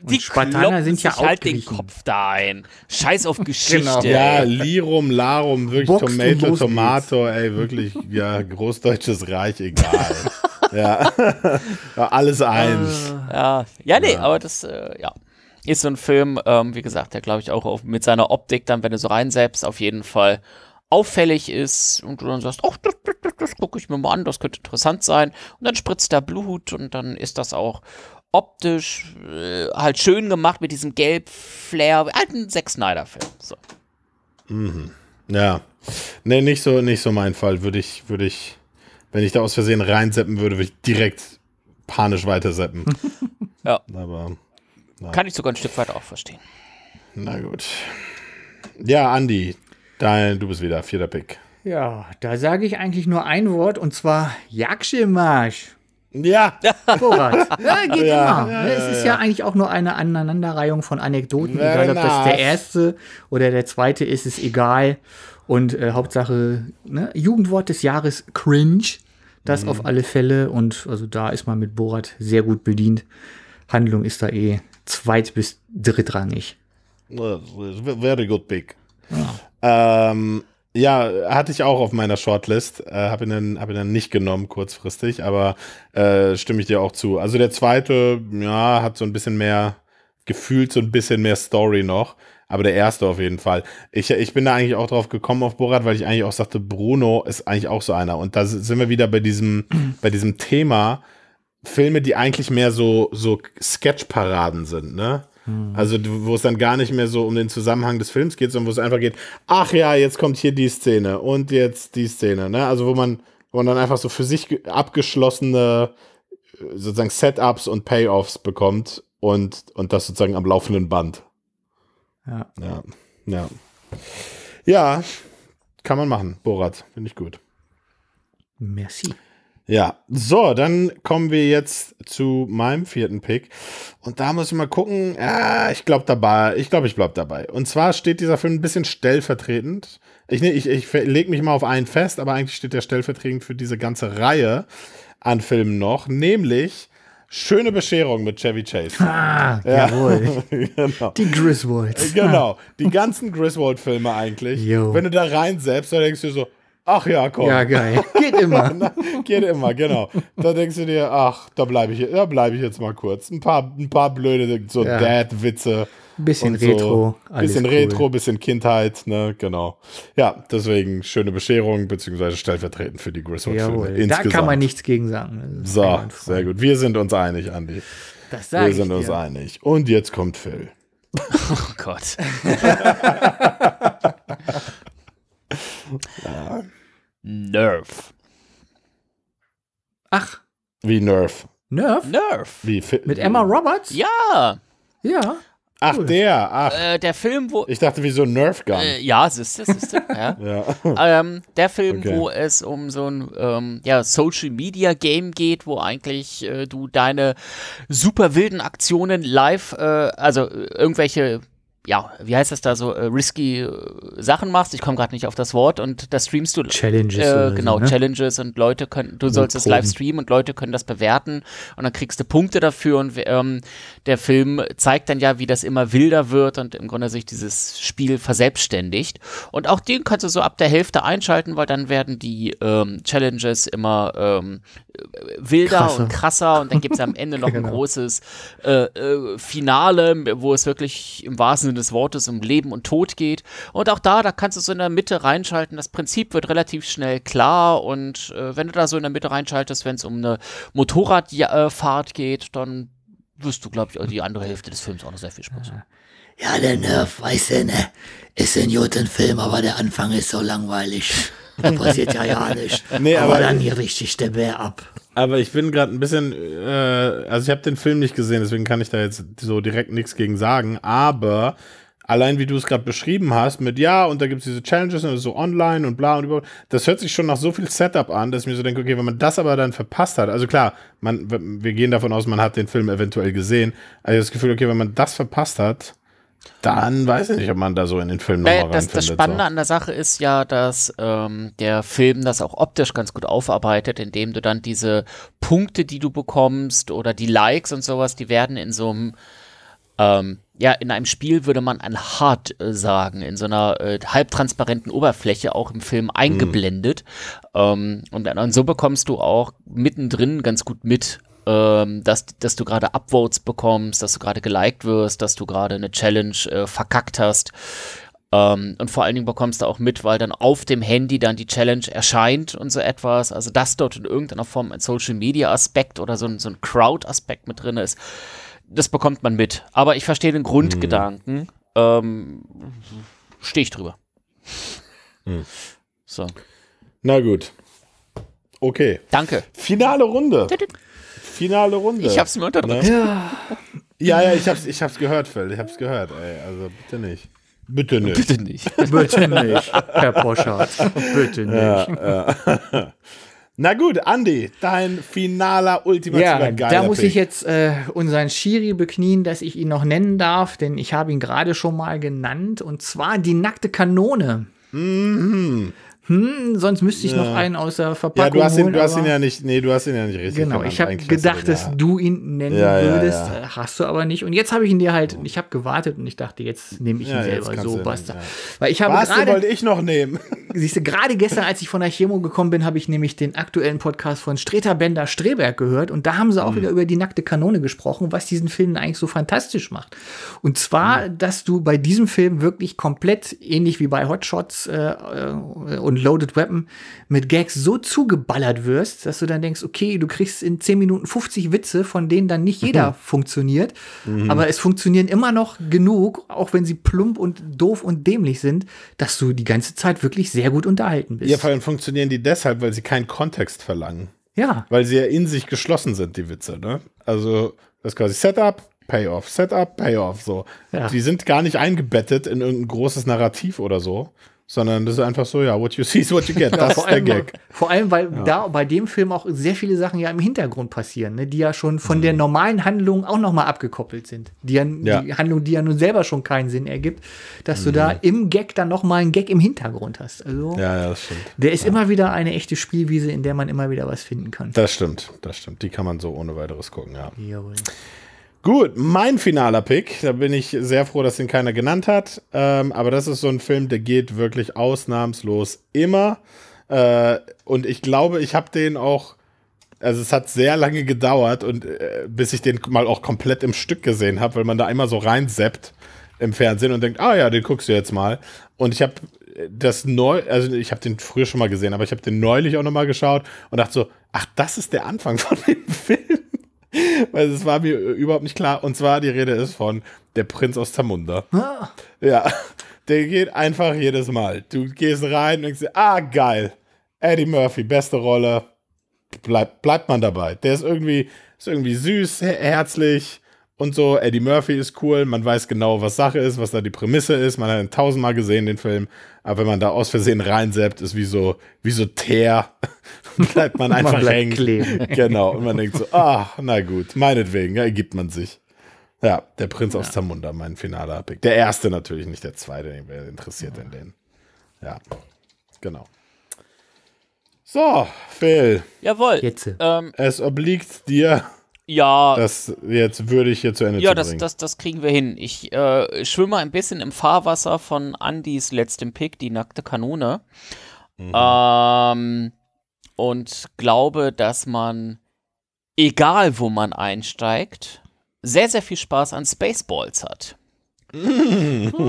die Spartaner sind ja auch halt den. Kopf da ein. Scheiß auf Geschichte. Genau. Ja. Lirum, Larum, wirklich Boxt und Tomato, Tomato, ey, wirklich, ja, großdeutsches Reich, egal. ja. ja, alles eins. Ja, ja, nee, aber das, äh, ja. Ist so ein Film, ähm, wie gesagt, der glaube ich auch auf, mit seiner Optik dann, wenn du so reinsetzt, auf jeden Fall auffällig ist und du dann sagst, oh, das, das, das, das gucke ich mir mal an, das könnte interessant sein. Und dann spritzt da Blut und dann ist das auch optisch äh, halt schön gemacht mit diesem Gelb-Flair. Halt ein Zack Snyder-Film. So. Ja. Nee, nicht so, nicht so mein Fall. Würde ich, würde ich, wenn ich da aus Versehen reinseppen würde, würde ich direkt panisch weiterseppen. Ja. Aber, Kann ich sogar ein Stück weit auch verstehen. na gut. Ja, Andi, dein, du bist wieder, vierter Pick. Ja, da sage ich eigentlich nur ein Wort und zwar Jakschemasch. Ja, Vorrat. Ja, geht Ja, immer. ja, es ist ja, eigentlich auch nur eine Aneinanderreihung von Anekdoten. Very egal, ob das der nice. erste oder der zweite ist, ist egal. Und äh, Hauptsache, ne, Jugendwort des Jahres, cringe. Das Mhm. auf alle Fälle. Und also da ist man mit Borat sehr gut bedient. Handlung ist da eh zweit- bis drittrangig. very good pick. Ähm, ja, hatte ich auch auf meiner Shortlist. Äh, Habe ihn, dann- hab ihn dann nicht genommen, kurzfristig, aber äh, stimme ich dir auch zu. Also der zweite, ja, hat so ein bisschen mehr, gefühlt so ein bisschen mehr Story noch. Aber der erste auf jeden Fall. Ich, ich bin da eigentlich auch drauf gekommen auf Borat, weil ich eigentlich auch sagte, Bruno ist eigentlich auch so einer. Und da sind wir wieder bei diesem, bei diesem Thema, Filme, die eigentlich mehr so, so Sketchparaden sind, ne? Also, du- wo es dann gar nicht mehr so um den Zusammenhang des Films geht, sondern wo es einfach geht, ach ja, jetzt kommt hier die Szene und jetzt die Szene, ne? Also, wo man, wo man dann einfach so für sich ge- abgeschlossene äh, sozusagen Setups und Payoffs bekommt und, und das sozusagen am laufenden Band. Ja. Ja, ja. Ja, kann man machen. Borat, finde ich gut. Merci. Ja, so, dann kommen wir jetzt zu meinem vierten Pick. Und da muss ich mal gucken. Ja, ich glaube dabei. Ich glaube, ich bleib dabei. Und zwar steht dieser Film ein bisschen stellvertretend. Ich, nee, ich, ich lege mich mal auf einen fest, aber eigentlich steht der stellvertretend für diese ganze Reihe an Filmen noch, nämlich Schöne Bescherung mit Chevy Chase. Ah, jawohl. genau. Die Griswolds. Genau, die ganzen Griswold-Filme eigentlich. Jo. Wenn du da rein selbst, dann denkst du so, ach ja, komm. Ja, geil. Geht immer. Geht immer, genau. Da denkst du dir, ach, da bleibe ich, da bleib ich jetzt mal kurz. Ein paar, ein paar blöde so Ja. Dad-Witze. Bisschen so. Retro. Bisschen cool. Retro, bisschen Kindheit, ne, genau. Ja, deswegen schöne Bescherung, beziehungsweise stellvertretend für die Griswold-Filme. Da kann man nichts gegen sagen. So, sehr gut. Wir sind uns einig, Andi. Das sag Wir sind uns einig. Und jetzt kommt Phil. Oh Gott. Nerf. Ach, Wie Nerf. Nerf? Nerf. Wie Fi- Mit Emma Roberts? Ja. Ja. Ach, der. Ach, Äh, der Film, wo. ich dachte, wie so ein Nerf Gun. Äh, ja, siehste, siehste. ja. ja. ähm, der Film, Okay. wo es um so ein ähm, ja, Social Media Game geht, wo eigentlich äh, du deine super wilden Aktionen live, äh, also äh, irgendwelche, ja, wie heißt das da so, äh, risky äh, Sachen machst. Ich komme gerade nicht auf das Wort und da streamst du Challenges oder äh, so, genau, ne? Challenges und Leute können, du sollst es live streamen und Leute können das bewerten und dann kriegst du Punkte dafür und ähm, der Film zeigt dann ja, wie das immer wilder wird und im Grunde sich dieses Spiel verselbstständigt. Und auch den kannst du so ab der Hälfte einschalten, weil dann werden die ähm, Challenges immer ähm, wilder Krasser. und krasser und dann gibt es am Ende noch ein Genau. großes äh, äh, Finale, wo es wirklich im wahrsten Sinne des Wortes um Leben und Tod geht. Und auch da, da kannst du so in der Mitte reinschalten. Das Prinzip wird relativ schnell klar und äh, wenn du da so in der Mitte reinschaltest, wenn es um eine Motorradfahrt geht, dann wirst du, glaube ich, die andere Hälfte des Films auch noch sehr viel Spaß haben. Ja, der Nerf, weißt du, ne? Ist ein guter Film, aber der Anfang ist so langweilig. Da passiert ja ja nichts. Nee, aber, aber- dann hier richtig der Bär ab. Aber ich bin gerade ein bisschen, äh, also ich habe den Film nicht gesehen, deswegen kann ich da jetzt so direkt nichts gegen sagen. Aber allein wie du es gerade beschrieben hast, mit ja, und da gibt es diese Challenges und so online und bla und über, das hört sich schon nach so viel Setup an, dass ich mir so denke, okay, wenn man das aber dann verpasst hat, also klar, man, wir gehen davon aus, man hat den Film eventuell gesehen, also das Gefühl, okay, wenn man das verpasst hat, dann weiß ich nicht, ob man da so in den Film Naja, nochmal das, reinfindet. das Spannende so. an der Sache ist ja, dass ähm, der Film das auch optisch ganz gut aufarbeitet, indem du dann diese Punkte, die du bekommst oder die Likes und sowas, die werden in so einem ähm, ja, in einem Spiel würde man ein HUD äh, sagen, in so einer äh, halbtransparenten Oberfläche auch im Film eingeblendet. Ähm, und, und so bekommst du auch mittendrin ganz gut mit, ähm, dass, dass du gerade Upvotes bekommst, dass du gerade geliked wirst, dass du gerade eine Challenge äh, verkackt hast. Ähm, und vor allen Dingen bekommst du auch mit, weil dann auf dem Handy dann die Challenge erscheint und so etwas. Also, dass dort in irgendeiner Form ein Social Media Aspekt oder so ein, so ein Crowd-Aspekt mit drin ist, das bekommt man mit. Aber ich verstehe den Grundgedanken. Ähm, Stehe ich drüber. So. Na gut. Okay. Danke. Finale Runde. Finale Runde. Ich hab's mir unterdrückt. Ne? Ja, ja, ich hab's, ich hab's gehört, Phil. Ich hab's gehört, ey. Also bitte nicht. Bitte nicht. Bitte nicht. Bitte nicht, Herr Poschardt. Bitte nicht. Na gut, Andi, dein finaler, ultimativer Ja, geiler da muss Pick. ich jetzt äh, unseren Schiri beknien, dass ich ihn noch nennen darf, denn ich habe ihn gerade schon mal genannt und zwar die nackte Kanone. Hm, sonst müsste ich noch einen aus der Ja, Verpackung du hast, ihn, holen, du hast ihn ja nicht, nee, du hast ihn ja nicht richtig Genau, genannt. ich habe gedacht, dass ja. du ihn nennen Ja, ja, würdest. ja. Äh, Hast du aber nicht. Und jetzt habe ich ihn dir halt, ich habe gewartet und ich dachte, jetzt nehme ich ihn Ja, selber so, basta. ja. Weil ich habe gerade, wollte ich noch nehmen. siehst du, gerade gestern, als ich von der Chemo gekommen bin, habe ich nämlich den aktuellen Podcast von Streter Bender Streberg gehört und da haben sie auch Mhm. wieder über die nackte Kanone gesprochen, was diesen Film eigentlich so fantastisch macht. Und zwar, Mhm. dass du bei diesem Film wirklich komplett, ähnlich wie bei Hot Shots äh, äh, und Loaded Weapon, mit Gags so zugeballert wirst, dass du dann denkst, okay, du kriegst in 10 Minuten 50 Witze, von denen dann nicht jeder funktioniert, Mhm. aber es funktionieren immer noch genug, auch wenn sie plump und doof und dämlich sind, dass du die ganze Zeit wirklich sehr gut unterhalten bist. Ja, vor allem funktionieren die deshalb, weil sie keinen Kontext verlangen. ja. Weil sie ja in sich geschlossen sind, die Witze, ne? Also, das ist quasi Setup, Payoff, Setup, Payoff, so. Ja. Die sind gar nicht eingebettet in irgendein großes Narrativ oder so, sondern das ist einfach so, ja, what you see is what you get. Ja, Das ist vor, der allem, Gag. vor allem, weil da bei dem Film auch sehr viele Sachen ja im Hintergrund passieren, ne, die ja schon von der normalen Handlung auch nochmal abgekoppelt sind. Die, ja, Mhm. Ja. die Handlung, die ja nun selber schon keinen Sinn ergibt, dass du da im Gag dann nochmal einen Gag im Hintergrund hast. Also Mhm. Ja, ja, das stimmt. der ist immer wieder eine echte Spielwiese, in der man immer wieder was finden kann. Das stimmt, das stimmt. Die kann man so ohne weiteres gucken, ja. Jawohl. Gut, mein finaler Pick, da bin ich sehr froh, dass den keiner genannt hat. Ähm, aber das ist so ein Film, der geht wirklich ausnahmslos immer. Äh, und ich glaube, ich habe den auch, also es hat sehr lange gedauert und äh, bis ich den mal auch komplett im Stück gesehen habe, weil man da einmal so reinseppt im Fernsehen und denkt, ah ja, den guckst du jetzt mal. Und ich habe das neu, also ich habe den früher schon mal gesehen, aber ich habe den neulich auch noch mal geschaut und dachte so, ach, das ist der Anfang von dem Film. Weil es war mir überhaupt nicht klar. Und zwar die Rede ist von Der Prinz aus Zamunda. Ah, Ja, der geht einfach jedes Mal. Du gehst rein und denkst ah, geil. Eddie Murphy, beste Rolle. Bleib, bleibt man dabei. Der ist irgendwie, ist irgendwie süß, her- herzlich und so. Eddie Murphy ist cool. Man weiß genau, was Sache ist, was da die Prämisse ist. Man hat ihn tausendmal gesehen, den Film. Aber wenn man da aus Versehen reinseppt, ist wie so, wie so Teer. bleibt man einfach bleibt hängen. kleben. Genau. Und man denkt so, ah, na gut, meinetwegen, ja, ergibt man sich. Ja, der Prinz aus Zamunda, mein finaler Pick. Der erste natürlich, nicht der zweite. Wer interessiert denn den? Ja, genau. So, Phil, Jawohl. Jetzt. Ähm, es obliegt dir, ja, das jetzt würde ich hier zu Ende ja zu das, das, das kriegen wir hin. Ich äh, schwimme ein bisschen im Fahrwasser von Andys letztem Pick, die nackte Kanone. Ähm, und glaube, dass man, egal wo man einsteigt, sehr, sehr viel Spaß an Spaceballs hat.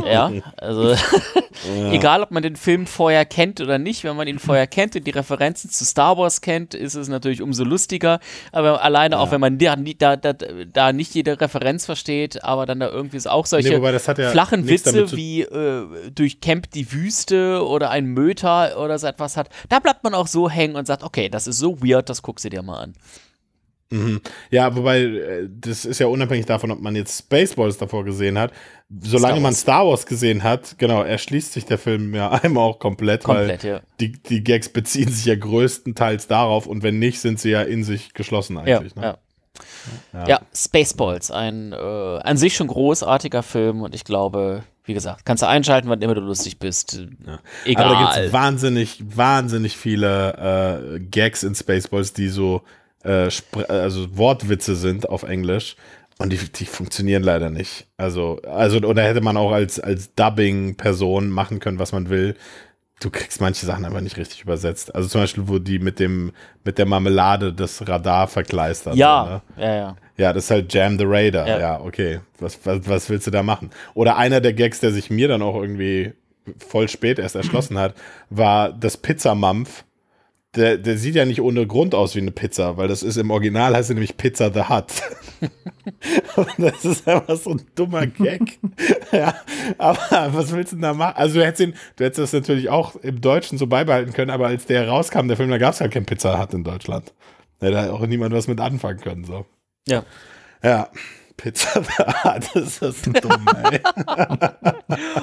Ja, also egal, ob man den Film vorher kennt oder nicht, wenn man ihn vorher kennt und die Referenzen zu Star Wars kennt, ist es natürlich umso lustiger. Aber alleine auch, wenn man da, da, da, da nicht jede Referenz versteht, aber dann da irgendwie so auch solche Nee, ja flachen Witze wie äh, durchkämmt die Wüste oder ein Möter oder so etwas hat, da bleibt man auch so hängen und sagt, okay, das ist so weird, das guckst du dir mal an. Mhm. Ja, wobei, äh, das ist ja unabhängig davon, ob man jetzt Spaceballs davor gesehen hat. Solange Star man. Star Wars gesehen hat, genau, erschließt sich der Film ja einmal auch komplett, Komplett, weil ja. die, die Gags beziehen sich ja größtenteils darauf und wenn nicht, sind sie ja in sich geschlossen Ja, eigentlich. ne? ja. Ja. ja, Spaceballs, ein äh, an sich schon großartiger Film und ich glaube, wie gesagt, kannst du einschalten, wann immer du lustig bist. Egal. Aber da gibt es wahnsinnig, wahnsinnig viele äh, Gags in Spaceballs, die so äh, also Wortwitze sind auf Englisch. Und die, die funktionieren leider nicht. Also, also, oder hätte man auch als, als Dubbing-Person machen können, was man will. Du kriegst manche Sachen einfach nicht richtig übersetzt. Also zum Beispiel, wo die mit dem, mit der Marmelade das Radar verkleistern. ja, So, ne? ja, ja. Ja, das ist halt Jam the Raider. Ja. Ja, okay. Was, was, was willst du da machen? Oder einer der Gags, der sich mir dann auch irgendwie voll spät erst erschlossen hat, war das Pizzamampf. Der, der sieht ja nicht ohne Grund aus wie eine Pizza, weil das ist im Original heißt er nämlich Pizza the Hut. Das ist einfach so ein dummer Gag. ja, aber was willst du denn da machen? Also du hättest, ihn, du hättest das natürlich auch im Deutschen so beibehalten können, aber als der rauskam, der Film, da gab es halt kein Pizza Hut in Deutschland. Da hätte auch niemand was mit anfangen können. So. Ja. Ja, Pizza da, das ist dumm, ey.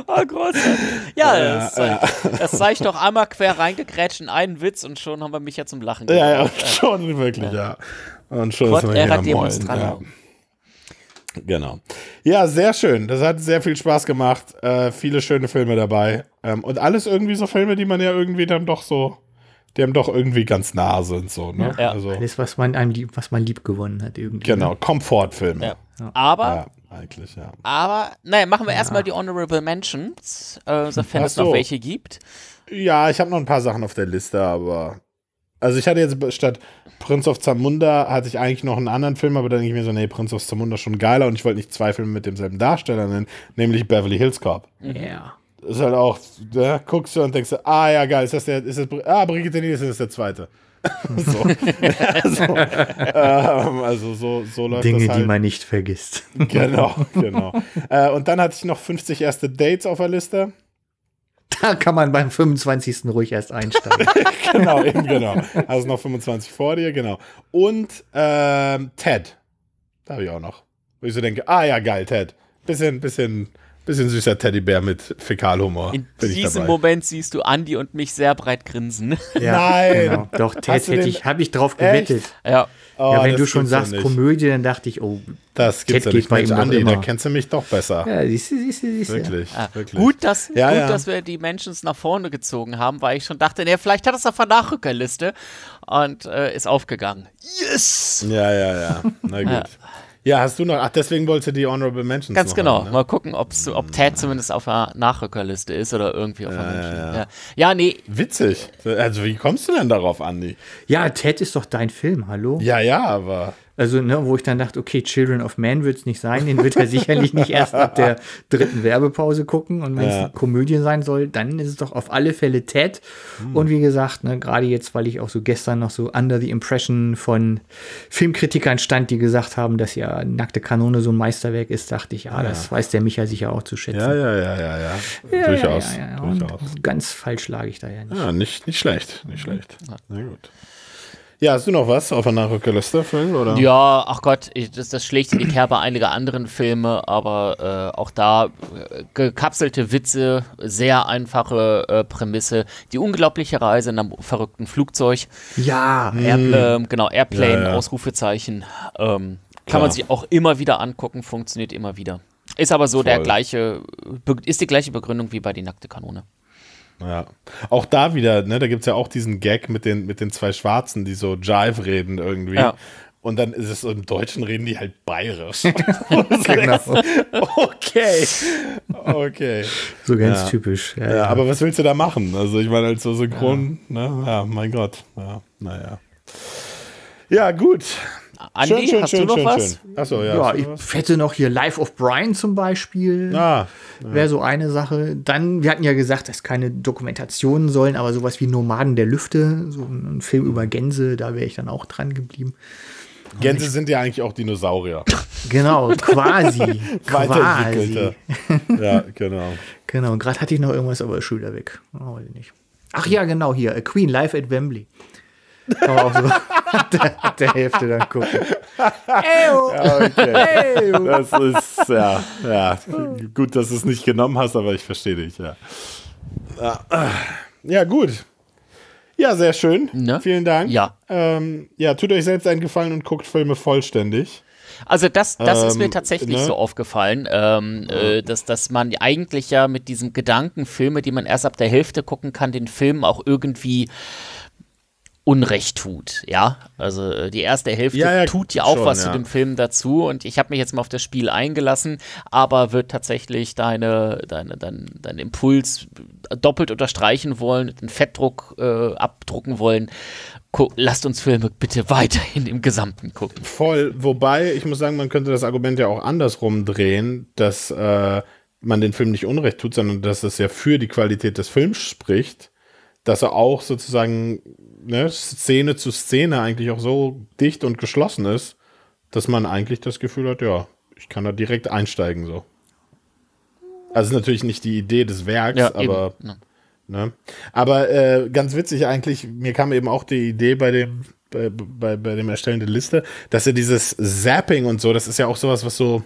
Oh, großartig. Ja, Ja, das, zeigt, das zeigt doch einmal quer reingekrätscht in einen Witz und schon haben wir mich ja zum Lachen Ja, ja, gebracht. schon wirklich, ja. Und schon Quod ist man hier demonstrandum. ja. Genau. Ja, sehr schön. Das hat sehr viel Spaß gemacht. Äh, viele schöne Filme dabei. Ähm, und alles irgendwie so Filme, die man ja irgendwie dann doch so, die einem doch irgendwie ganz nah sind. So, ne? Ja. Also, Alles, was man einem lieb, was man lieb gewonnen hat, irgendwie. genau, Komfortfilme. Ja. Aber, Ja, eigentlich, ja. aber, naja, machen wir erstmal die Honorable Mentions, äh, sofern es noch so. welche gibt. Ja, ich habe noch ein paar Sachen auf der Liste, aber. Also ich hatte jetzt statt Prince of Zamunda hatte ich eigentlich noch einen anderen Film, aber dann denke ich mir so, nee, Prince of Zamunda ist schon geiler und ich wollte nicht zwei Filme mit demselben Darsteller nennen, nämlich Beverly Hills Cop. Ja. Ist halt auch, da guckst du und denkst, du, ah ja, geil, ist das der, ist das, ah, Brigitte Nielsen ist der zweite. so. also, ähm, also so, so läuft Dinge, das halt. die man nicht vergisst. genau, genau. äh, und dann hatte ich noch 50 erste Dates auf der Liste. Da kann man beim 25. ruhig erst einsteigen. genau, eben genau. Also noch 25 vor dir, genau. Und ähm, Ted. Da habe ich auch noch. Wo ich so denke, ah ja, geil, Ted. Bisschen, bisschen, bisschen süßer Teddybär mit Fäkalhumor. In Bin ich diesem dabei. Moment siehst du Andy und mich sehr breit grinsen. Nein. Genau. Doch, Ted hätte ich, habe ich drauf Echt? gewettet. ja. Oh, ja, wenn du schon sagst nicht. Komödie, dann dachte ich, oh, Das gibt's Ted ja geht nicht. bei Mensch, ihm Andi, da kennst du mich doch besser. ja, siehst du, siehst du, siehst du. Wirklich, Ah, wirklich. Gut, dass, Ja, gut ja. dass wir die Menschen nach vorne gezogen haben, weil ich schon dachte, nee, vielleicht hat es auf der Nachrückerliste und äh, ist aufgegangen. Yes! Ja, ja, ja. Na gut. Ja. hast du noch. Ach, deswegen wolltest du die Honorable Mentions Ganz noch genau. haben, ne? Mal gucken, ob's, ob Ted zumindest auf der Nachrückerliste ist oder irgendwie auf der Ja, Menschen. ja, Ja, ja. ja. nee, Witzig. Also, wie kommst du denn darauf, Andi? Ja, Ted ist doch dein Film, hallo? Ja, ja, aber. Also, ne, wo ich dann dachte, okay, Children of Man wird es nicht sein, den wird er sicherlich nicht erst ab der dritten Werbepause gucken. Und wenn es Ja. eine Komödie sein soll, dann ist es doch auf alle Fälle Ted. Hm. Und wie gesagt, ne, gerade jetzt, weil ich auch so gestern noch so under the impression von Filmkritikern stand, die gesagt haben, dass ja Nackte Kanone so ein Meisterwerk ist, dachte ich, ja, das weiß der Micha sicher auch zu schätzen. Ja, ja, ja, ja, ja. Ja, Durchaus. Ja, ja, ja. Durchaus. ganz falsch lag ich da ja nicht. Ja, nicht, nicht schlecht. Nicht schlecht. Na gut. Ja, hast du noch was auf der Nachrückerliste, Phil? Oder? Ja, ach Gott, ich, das, das schlägt in die Kerbe einiger anderen Filme, aber äh, auch da äh, gekapselte Witze, sehr einfache äh, Prämisse, die unglaubliche Reise in einem verrückten Flugzeug, Ja, Hm. er, ähm, genau, Airplane, Ja, ja. Ausrufezeichen, ähm, Klar. kann man sich auch immer wieder angucken, funktioniert immer wieder. Ist aber so der Voll. gleiche, be- ist die gleiche Begründung wie bei die nackte Kanone. Ja. Auch da wieder, ne, da gibt es ja auch diesen Gag mit den, mit den zwei Schwarzen, die so Jive reden irgendwie. Ja. Und dann ist es so, im Deutschen reden die halt bayerisch. genau. okay. Okay. so ganz Ja. typisch. Ja, Ja, ja. aber was willst du da machen? Also ich meine, als so synchron, ne? Ja, mein Gott. Ja, naja. Ja, gut. Andi, hast du noch was? Achso, ja. Ja, ich was? hätte noch hier Life of Brian zum Beispiel. Ah, Wäre so eine Sache. Dann, wir hatten ja gesagt, dass keine Dokumentationen sollen, aber sowas wie Nomaden der Lüfte, so ein Film über Gänse, da wäre ich dann auch dran geblieben. Gänse sind ja eigentlich auch Dinosaurier. Genau, quasi. quasi. Weiterentwickelte. ja, genau. Genau, und gerade hatte ich noch irgendwas, aber ist schon wieder weg. Oh, weiß ich nicht. Ach ja, genau, hier, A Queen Live at Wembley. Kann man auch so der, ab der Hälfte dann gucken. Ja, okay. Das ist, ja, ja. Gut, dass du es nicht genommen hast, aber ich verstehe dich, ja. Ja, gut. Ja, sehr schön. Ne? Vielen Dank. Ja. Ähm, ja, tut euch selbst einen Gefallen und guckt Filme vollständig. Also das, das ist mir Ähm, tatsächlich ne? so aufgefallen, ähm, äh, dass, dass man eigentlich ja mit diesem Gedanken, Filme, die man erst ab der Hälfte gucken kann, den Film auch irgendwie Unrecht tut, ja. Also äh, die erste Hälfte Ja, ja, tut ja auch schon, was ja. zu dem Film dazu und ich habe mich jetzt mal auf das Spiel eingelassen, aber wird tatsächlich deine, deine, dein, dein Impuls doppelt unterstreichen wollen, den Fettdruck äh, abdrucken wollen. Gu lasst uns Filme bitte weiterhin im Gesamten gucken. Voll. Wobei, ich muss sagen, man könnte das Argument ja auch andersrum drehen, dass äh, man den Film nicht unrecht tut, sondern dass es ja für die Qualität des Films spricht, dass er auch sozusagen ne, Szene zu Szene eigentlich auch so dicht und geschlossen ist, dass man eigentlich das Gefühl hat, ja, ich kann da direkt einsteigen so. Also ist natürlich nicht die Idee des Werks, Ja, aber. Ja. Ne? Aber äh, ganz witzig eigentlich, mir kam eben auch die Idee bei dem bei, bei, bei dem Erstellen der Liste, dass ja dieses Zapping und so, das ist ja auch sowas, was so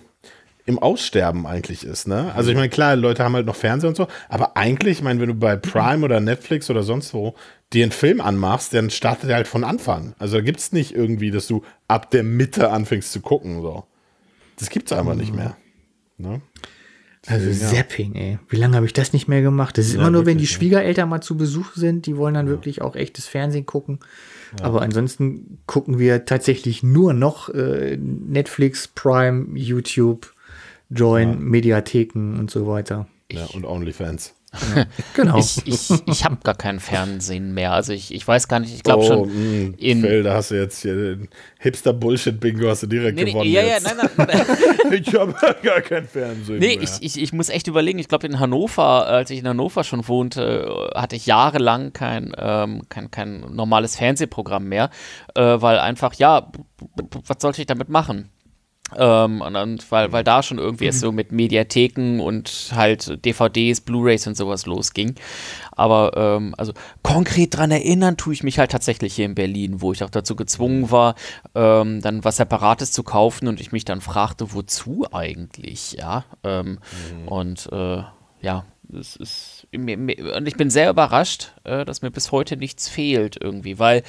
im Aussterben eigentlich ist, ne? Also ich meine, klar, Leute haben halt noch Fernseher und so, aber eigentlich, ich meine, wenn du bei Prime oder Netflix oder sonst wo dir einen Film anmachst, dann startet er halt von Anfang. Also da gibt es nicht irgendwie, dass du ab der Mitte anfängst zu gucken, so. Das gibt's einfach nicht mehr. Ne? Also ja. Zapping, ey. Wie lange habe ich das nicht mehr gemacht? Das ist Ja, immer nur, wenn die ja. Schwiegereltern mal zu Besuch sind, die wollen dann wirklich auch echtes Fernsehen gucken. Aber ansonsten gucken wir tatsächlich nur noch äh, Netflix, Prime, YouTube, Join, Mediatheken und so weiter. Ja, und OnlyFans. Genau. Ich, ich, ich habe gar kein Fernsehen mehr. Also ich, ich weiß gar nicht, ich glaube oh, schon. mh, in- Phil, da hast du jetzt hier den Hipster-Bullshit-Bingo hast du direkt Nee, nee, gewonnen. ja, ja, jetzt. nein, nein, nein. Ich habe gar kein Fernsehen Nee, mehr. ich, ich, ich muss echt überlegen. Ich glaube, in Hannover, als ich in Hannover schon wohnte, hatte ich jahrelang kein, ähm, kein, kein normales Fernsehprogramm mehr, äh, weil einfach, ja, was sollte ich damit machen? Ähm, und dann, weil, weil da schon irgendwie es so mit Mediatheken und halt DVDs, Blu-Rays und sowas losging. Aber ähm, also konkret dran erinnern tue ich mich halt tatsächlich hier in Berlin, wo ich auch dazu gezwungen war, ähm, dann was Separates zu kaufen und ich mich dann fragte, wozu eigentlich, ja. Ähm, Und äh, ja, es ist und ich bin sehr überrascht, äh, dass mir bis heute nichts fehlt irgendwie, weil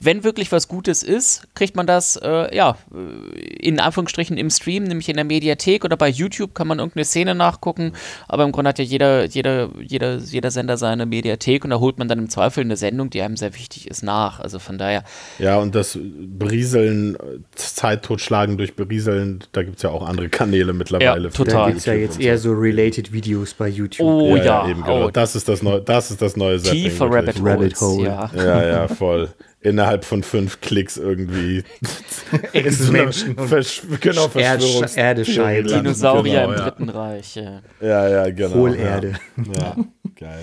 wenn wirklich was Gutes ist, kriegt man das äh, ja äh, in Anführungsstrichen im Stream, nämlich in der Mediathek oder bei YouTube kann man irgendeine Szene nachgucken, aber im Grunde hat ja jeder jeder jeder jeder Sender seine Mediathek und da holt man dann im Zweifel eine Sendung, die einem sehr wichtig ist nach. Also von daher Ja, und das Berieseln, Zeit totschlagen durch Berieseln, da gibt es ja auch andere Kanäle mittlerweile. Ja, für da total. gibt es ja jetzt eher so. so related Videos bei YouTube. oh ja, ja, eben, genau. oh, das, ist das, neue, das ist das neue Zapping, tiefer wirklich. Rabbit, Rabbit Hole. ja. Ja, ja, voll. Innerhalb von fünf Klicks irgendwie. Ex-Menschen Versch genau, Verschwörungs- Erdescheide. Theorien landen. Dinosaurier genau, im ja. Dritten Reich. Ja, Ja, ja, genau. Hohlerde. Ja, ja geil.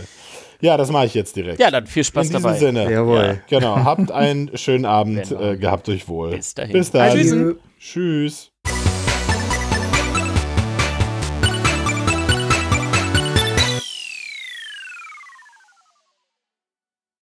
Ja, das mache ich jetzt direkt. ja dann viel Spaß In diesem dabei. Sinne. Jawohl. Genau. Habt einen schönen Abend. Genau. Äh, gehabt euch wohl. Bis dahin. Bis dann. Adieu. Tschüss.